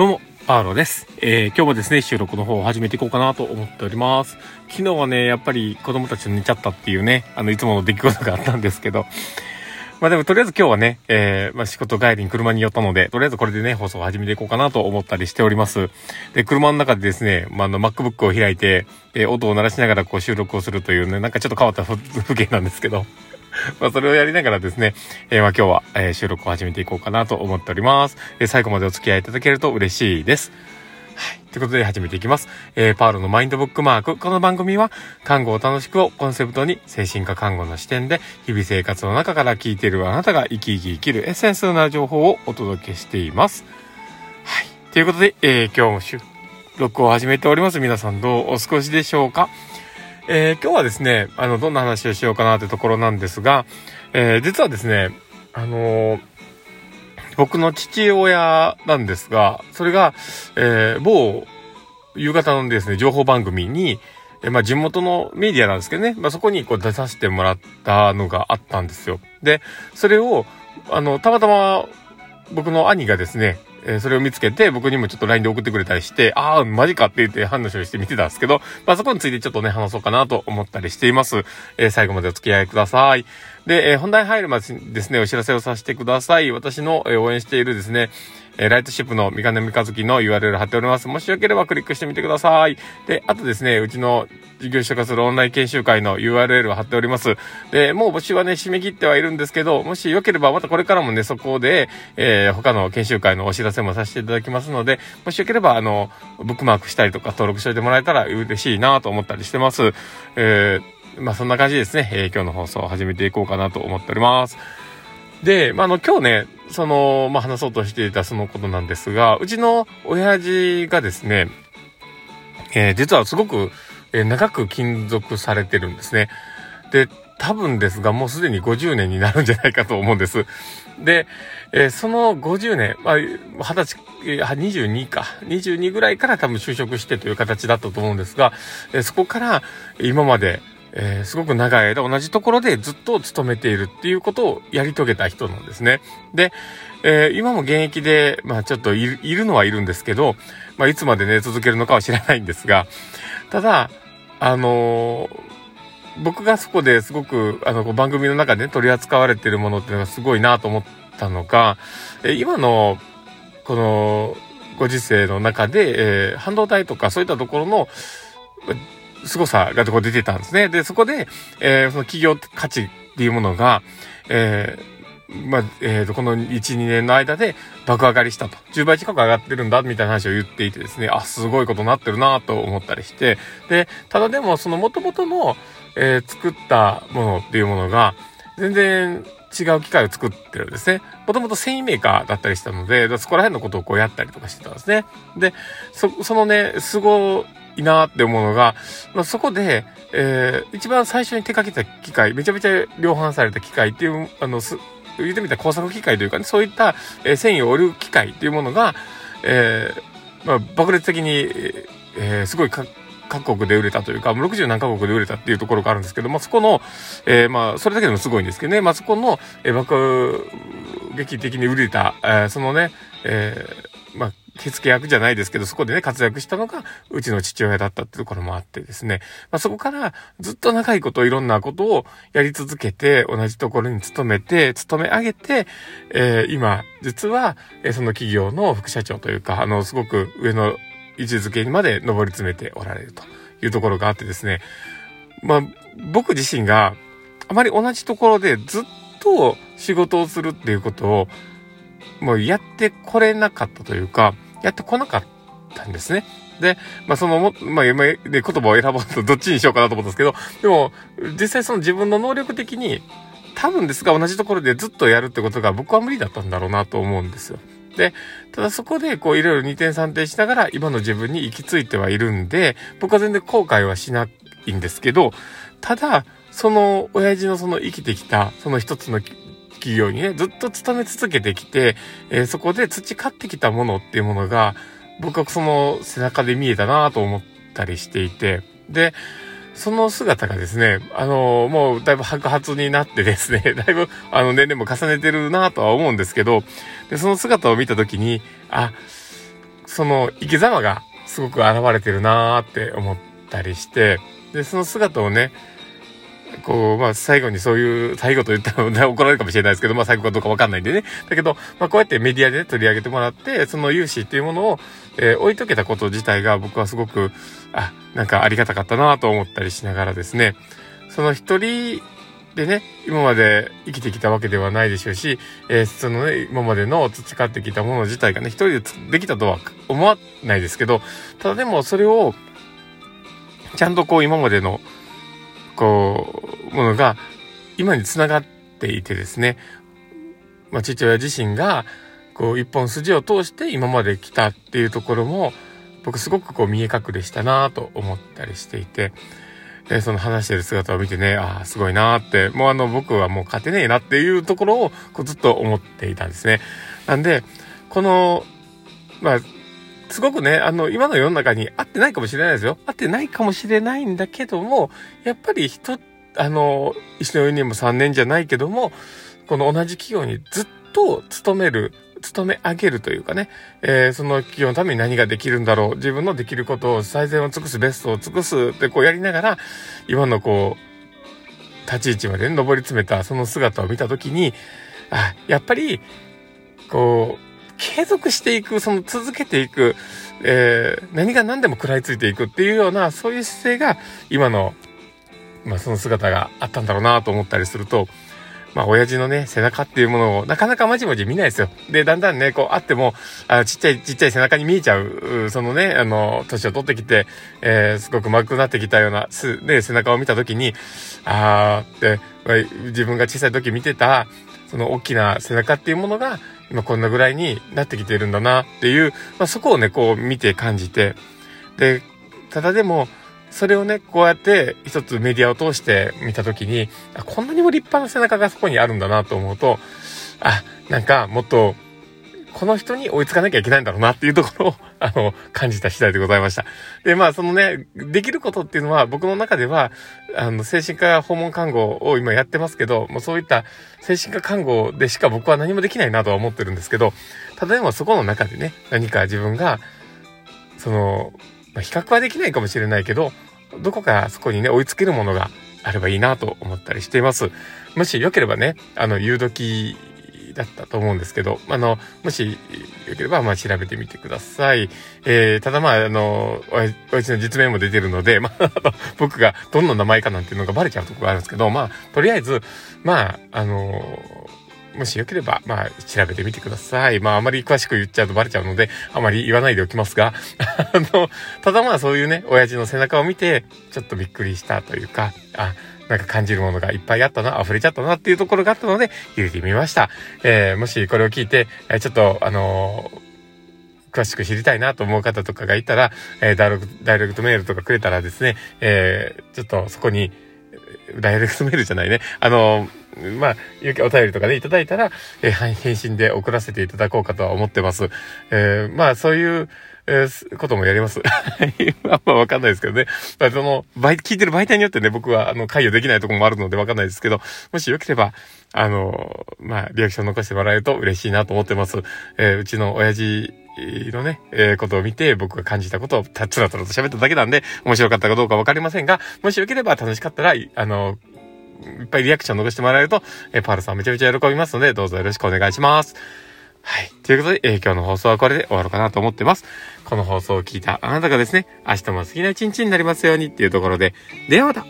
どうも、パーロです。えー、今日もですね、収録の方を始めていこうかなと思っております。昨日はね、やっぱり子供たち寝ちゃったっていうね、あの、いつもの出来事があったんですけど、まあでもとりあえず今日はね、えー、まあ仕事帰りに車に寄ったので、とりあえずこれでね、放送を始めていこうかなと思ったりしております。で、車の中でですね、まあ、あの、MacBook を開いて、えー、音を鳴らしながらこう収録をするというね、なんかちょっと変わった風景なんですけど、まあ、それをやりながらですね、えー、まあ、今日は、えー、収録を始めていこうかなと思っております。えー、最後までお付き合いいただけると嬉しいです。はい。ということで始めていきます。えー、パールのマインドブックマーク。この番組は、看護を楽しくをコンセプトに、精神科看護の視点で、日々生活の中から聞いているあなたが生き生き生きるエッセンスな情報をお届けしています。はい。ということで、えー、今日も収録を始めております。皆さんどうお過ごしでしょうか？えー、今日はですね、あの、どんな話をしようかなというところなんですが、えー、実はですね、あのー、僕の父親なんですが、それが、えー、某夕方のですね、情報番組に、えまあ、地元のメディアなんですけどね、まあ、そこにこう出させてもらったのがあったんですよ。で、それを、あの、たまたま僕の兄がですね、えー、それを見つけて、僕にもちょっと LINE で送ってくれたりして、ああ、マジかって言って反応して見てたんですけど、まあそこについてちょっとね、話そうかなと思ったりしています。えー、最後までお付き合いください。で、えー、本題入るまでですね、お知らせをさせてください。私の、え応援しているですね、えライトシップの三金三日月の URL 貼っております。もしよければクリックしてみてください。で、あとですね、うちの事業者化するオンライン研修会の URL を貼っております。で、もう募集はね、締め切ってはいるんですけど、もしよければまたこれからもね、そこで、えー、他の研修会のお知らせもさせていただきますので、もしよければ、あの、ブックマークしたりとか登録しておいてもらえたら嬉しいなと思ったりしてます。えー、まあそんな感じですね、えー、今日の放送を始めていこうかなと思っております。で、まあ、あの、今日ね、その、まあ、話そうとしていたそのことなんですが、うちの親父がですね、えー、実はすごく、えー、長く勤続されてるんですね。で、多分ですが、もうすでに50年になるんじゃないかと思うんです。で、えー、その50年、まあ、20歳、22か、22ぐらいから多分就職してという形だったと思うんですが、えー、そこから今まで、えー、すごく長い間同じところでずっと勤めているっていうことをやり遂げた人なんですね。で、えー、今も現役で、まあちょっといるのはいるんですけど、まあいつまでね、続けるのかは知らないんですが、ただ、あのー、僕がそこですごく、あの、番組の中で、ね、取り扱われているものっていうのがすごいなと思ったのが、え今の、この、ご時世の中で、え、半導体とかそういったところの、凄さがこ出てたんですね。で、そこで、えー、その企業価値っていうものが、えー、まあ、えっ、ー、と、この1、2年の間で爆上がりしたと。10倍近く上がってるんだ、みたいな話を言っていてですね、あ、すごいことになってるなと思ったりして、で、ただでも、その元々の、えー、作ったものっていうものが、全然違う機械を作ってるんですね。もともと繊維メーカーだったりしたので、そこら辺のことをこうやったりとかしてたんですね。で、そ、そのね、すごいなって思うのが、まあ、そこで、えー、一番最初に手掛けた機械、めちゃめちゃ量販された機械っていう、あの、す、言ってみたら工作機械というかね、そういった、えー、繊維を織る機械っていうものが、えー、まあ、爆裂的に、えー、すごい各国で売れたというか、60何カ国で売れたっていうところがあるんですけど、まあ、そこの、えー、まあ、それだけでもすごいんですけどね、まあ、そこの、えー、爆撃的に売れた、えー、そのね、えー、まあ、火付け役じゃないですけど、そこでね、活躍したのが、うちの父親だったってところもあってですね。まあ、そこからずっと長いこといろんなことをやり続けて、同じところに勤めて、勤め上げて、えー、今、実は、え、その企業の副社長というか、あの、すごく上の位置づけにまで上り詰めておられるというところがあってですね。まあ、僕自身があまり同じところでずっと仕事をするっていうことをもうやってこれなかったというか、やってこなかったんですね。で、まあそのも、まあで言葉を選ぼうとどっちにしようかなと思ったんですけど、でも実際その自分の能力的に多分ですが同じところでずっとやるってことが僕は無理だったんだろうなと思うんですよ。で、ただそこでこういろいろ二点三点しながら今の自分に行き着いてはいるんで、僕は全然後悔はしないんですけど、ただ、その親父のその生きてきたその一つの企業にね、ずっと勤め続けてきて、えー、そこで培ってきたものっていうものが、僕はその背中で見えたなと思ったりしていて、で、その姿がですね、あのー、もうだいぶ白髪になってですね、だいぶあの年齢も重ねてるなとは思うんですけど、で、その姿を見たときに、あ、その生き様がすごく現れてるなーって思ったりして、で、その姿をね、こう、まあ、最後にそういう、最後と言ったら、怒られるかもしれないですけど、まあ、最後かどうかわかんないんでね。だけど、まあ、こうやってメディアで、ね、取り上げてもらって、その融資っていうものを、えー、置いとけたこと自体が僕はすごく、あ、なんかありがたかったなと思ったりしながらですね、その一人でね、今まで生きてきたわけではないでしょうし、えー、そのね、今までの培ってきたもの自体がね、一人でできたとは思わないですけど、ただでもそれを、ちゃんとこう今までの、こう、ものが今につながっていてですね、まあ、父親自身が、こう、一本筋を通して今まで来たっていうところも、僕すごくこう見え隠れしたなと思ったりしていて、で、その話してる姿を見てね、ああ、すごいなって、もうあの、僕はもう勝てねえなっていうところを、こうずっと思っていたんですね。なんで、この、まあ、すごくね、あの、今の世の中に合ってないかもしれないですよ。合ってないかもしれないんだけども、やっぱり人、あの、石の上にも3年じゃないけども、この同じ企業にずっと勤める、勤め上げるというかね、えー、その企業のために何ができるんだろう、自分のできることを最善を尽くす、ベストを尽くすってこうやりながら、今のこう、立ち位置まで上り詰めたその姿を見たときに、あ、やっぱり、こう、継続していく、その続けていく、えー、何が何でも食らいついていくっていうような、そういう姿勢が今の、まあその姿があったんだろうなと思ったりすると、まあ、親父のね、背中っていうものをなかなかまじまじ見ないですよ。で、だんだんね、こう、あっても、あちっちゃい、ちっちゃい背中に見えちゃう、そのね、あの、年を取ってきて、えー、すごく丸くなってきたような、す、ね、背中を見たときに、あーって、まあ、自分が小さい時見てた、その大きな背中っていうものが、今こんなぐらいになってきているんだなっていう、まあ、そこをね、こう見て感じて、で、ただでも、それをね、こうやって一つメディアを通して見たときに、こんなにも立派な背中がそこにあるんだなと思うと、あ、なんかもっと、この人に追いつかなきゃいけないんだろうなっていうところを、あの、感じた次第でございました。で、まあ、そのね、できることっていうのは、僕の中では、あの、精神科訪問看護を今やってますけど、もうそういった精神科看護でしか僕は何もできないなとは思ってるんですけど、ただでもそこの中でね、何か自分が、その、まあ、比較はできないかもしれないけど、どこかそこにね、追いつけるものがあればいいなと思ったりしています。もしよければね、あの、夕時だったと思うんですけど、あの、もしよければ、まあ、調べてみてください。えー、ただまあ、あの、おやちの実名も出てるので、まあ、僕がどんな名前かなんていうのがバレちゃうとこがあるんですけど、まあ、とりあえず、まあ、あのもしよければ、まあ、調べてみてください。まあ、あまり詳しく言っちゃうとバレちゃうので、あまり言わないでおきますが、あの、ただまあ、そういうね、親父の背中を見て、ちょっとびっくりしたというか、あ、なんか感じるものがいっぱいあったな、溢れちゃったなっていうところがあったので、入れてみました。えー、もしこれを聞いて、え、ちょっと、あのー、詳しく知りたいなと思う方とかがいたら、えー、ダイレクト、ダイレクトメールとかくれたらですね、えー、ちょっとそこに、ダイレクトメールじゃないね。あのー、まあ、お便りとかね、いただいたら、えー、返信で送らせていただこうかとは思ってます。えー、まあ、そういう、えー、こともやります。あんまわかんないですけどね。まあ、その、聞いてる媒体によってね、僕は、あの、関与できないところもあるのでわかんないですけど、もしよければ、あの、まあ、リアクション残してもらえると嬉しいなと思ってます。えー、うちの親父のね、えー、ことを見て、僕が感じたことをたつらつらと喋っただけなんで、面白かったかどうかわかりませんが、もしよければ楽しかったら、あの、いっぱいリアクション残してもらえると、えー、パールさんめちゃめちゃ喜びますので、どうぞよろしくお願いします。はい。ということで、えー、今日の放送はこれで終わろうかなと思ってます。この放送を聞いたあなたがですね、明日も好きな一日になりますようにっていうところで、ではまた